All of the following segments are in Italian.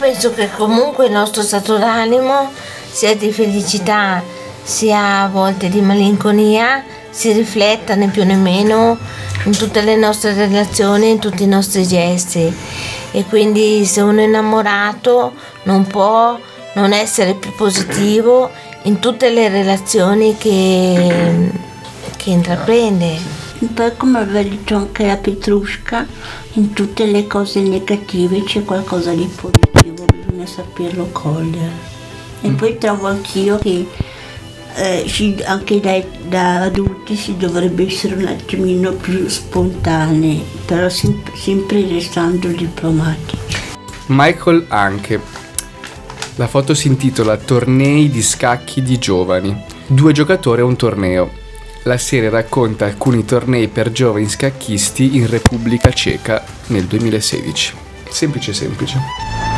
Penso che comunque il nostro stato d'animo, sia di felicità, sia a volte di malinconia, si rifletta né più né meno in tutte le nostre relazioni, in tutti i nostri gesti. E quindi se uno è innamorato non può non essere più positivo in tutte le relazioni che, che intraprende. Un po' come aveva detto anche la Petrushka, in tutte le cose negative c'è qualcosa di positivo, bisogna saperlo cogliere. E Mm. poi trovo anch'io che eh, si- anche da, da adulti si dovrebbe essere un attimino più spontanei, però sem- sempre restando diplomatici. Michael anche. La foto si intitola Tornei di scacchi di giovani. Due giocatori a un torneo. La serie racconta alcuni tornei per giovani scacchisti in Repubblica Ceca nel 2016. Semplice semplice.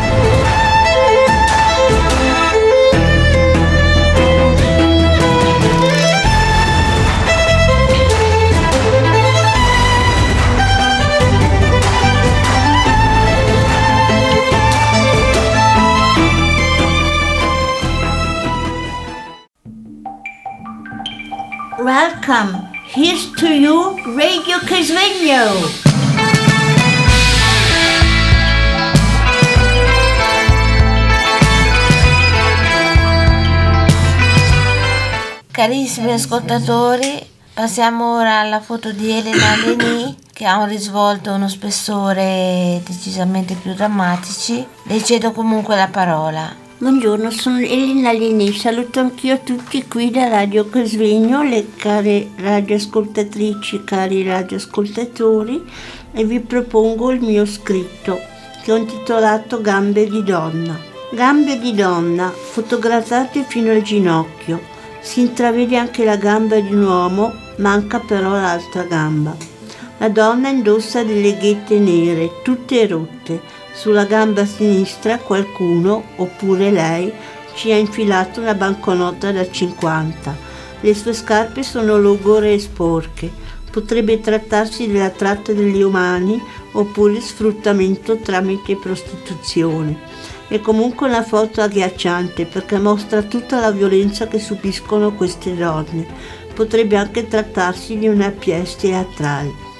Welcome, here's to you, Radio Casvegno. Carissimi ascoltatori, passiamo ora alla foto di Elena Leni che ha un risvolto e uno spessore decisamente più drammatici. Le cedo comunque la parola. Buongiorno, sono Elena Lini, saluto anch'io tutti qui da Radio Casvegno, le care radioascoltatrici, cari radioascoltatori e vi propongo il mio scritto che ho intitolato Gambe di donna. Gambe di donna, fotografate fino al ginocchio. Si intravede anche la gamba di un uomo, manca però l'altra gamba. La donna indossa delle ghette nere, tutte rotte. Sulla gamba sinistra qualcuno, oppure lei, ci ha infilato una banconota da 50. Le sue scarpe sono logore e sporche. Potrebbe trattarsi della tratta degli umani oppure sfruttamento tramite prostituzione. È comunque una foto agghiacciante perché mostra tutta la violenza che subiscono queste donne. Potrebbe anche trattarsi di una pièce teatrale.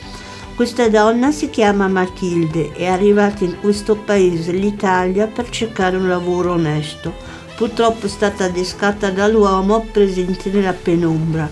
Questa donna si chiama Matilde, è arrivata in questo paese, l'Italia, per cercare un lavoro onesto. Purtroppo è stata adescata dall'uomo presente nella penombra.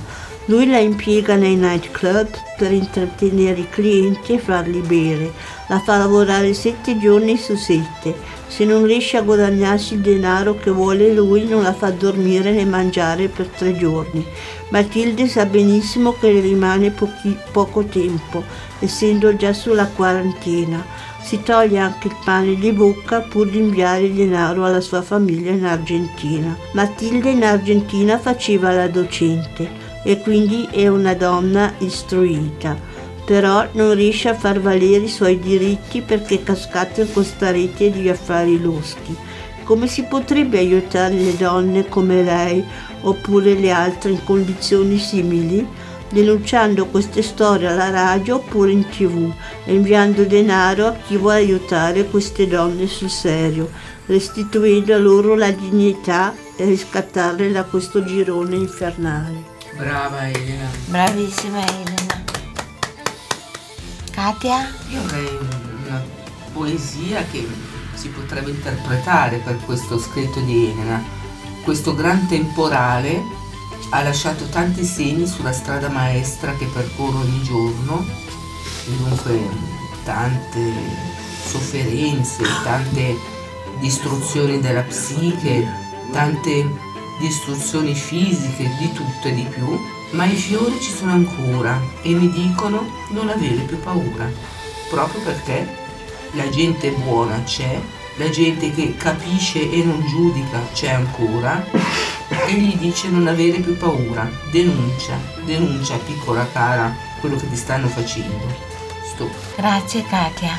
Lui la impiega nei nightclub per intrattenere i clienti e farli bere. La fa lavorare sette giorni su sette. Se non riesce a guadagnarsi il denaro che vuole lui, non la fa dormire né mangiare per tre giorni. Matilde sa benissimo che le rimane pochi- poco tempo, essendo già sulla quarantina. Si toglie anche il pane di bocca pur di inviare denaro alla sua famiglia in Argentina. Matilde in Argentina faceva la docente e quindi è una donna istruita, però non riesce a far valere i suoi diritti perché è cascata in questa rete di affari loschi. Come si potrebbe aiutare le donne come lei oppure le altre in condizioni simili? Denunciando queste storie alla radio oppure in tv e inviando denaro a chi vuole aiutare queste donne sul serio, restituendo loro la dignità e riscattarle da questo girone infernale. Brava Elena. Bravissima Elena. Katia? Io avrei una poesia che si potrebbe interpretare per questo scritto di Elena. Questo gran temporale ha lasciato tanti segni sulla strada maestra che percorro ogni giorno e dunque tante sofferenze, tante distruzioni della psiche, tante distruzioni fisiche, di tutto e di più ma i fiori ci sono ancora e mi dicono non avere più paura, proprio perché la gente buona c'è, la gente che capisce e non giudica c'è ancora e gli dice non avere più paura, denuncia, denuncia piccola cara quello che ti stanno facendo. Stop. Grazie Katia.